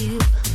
you.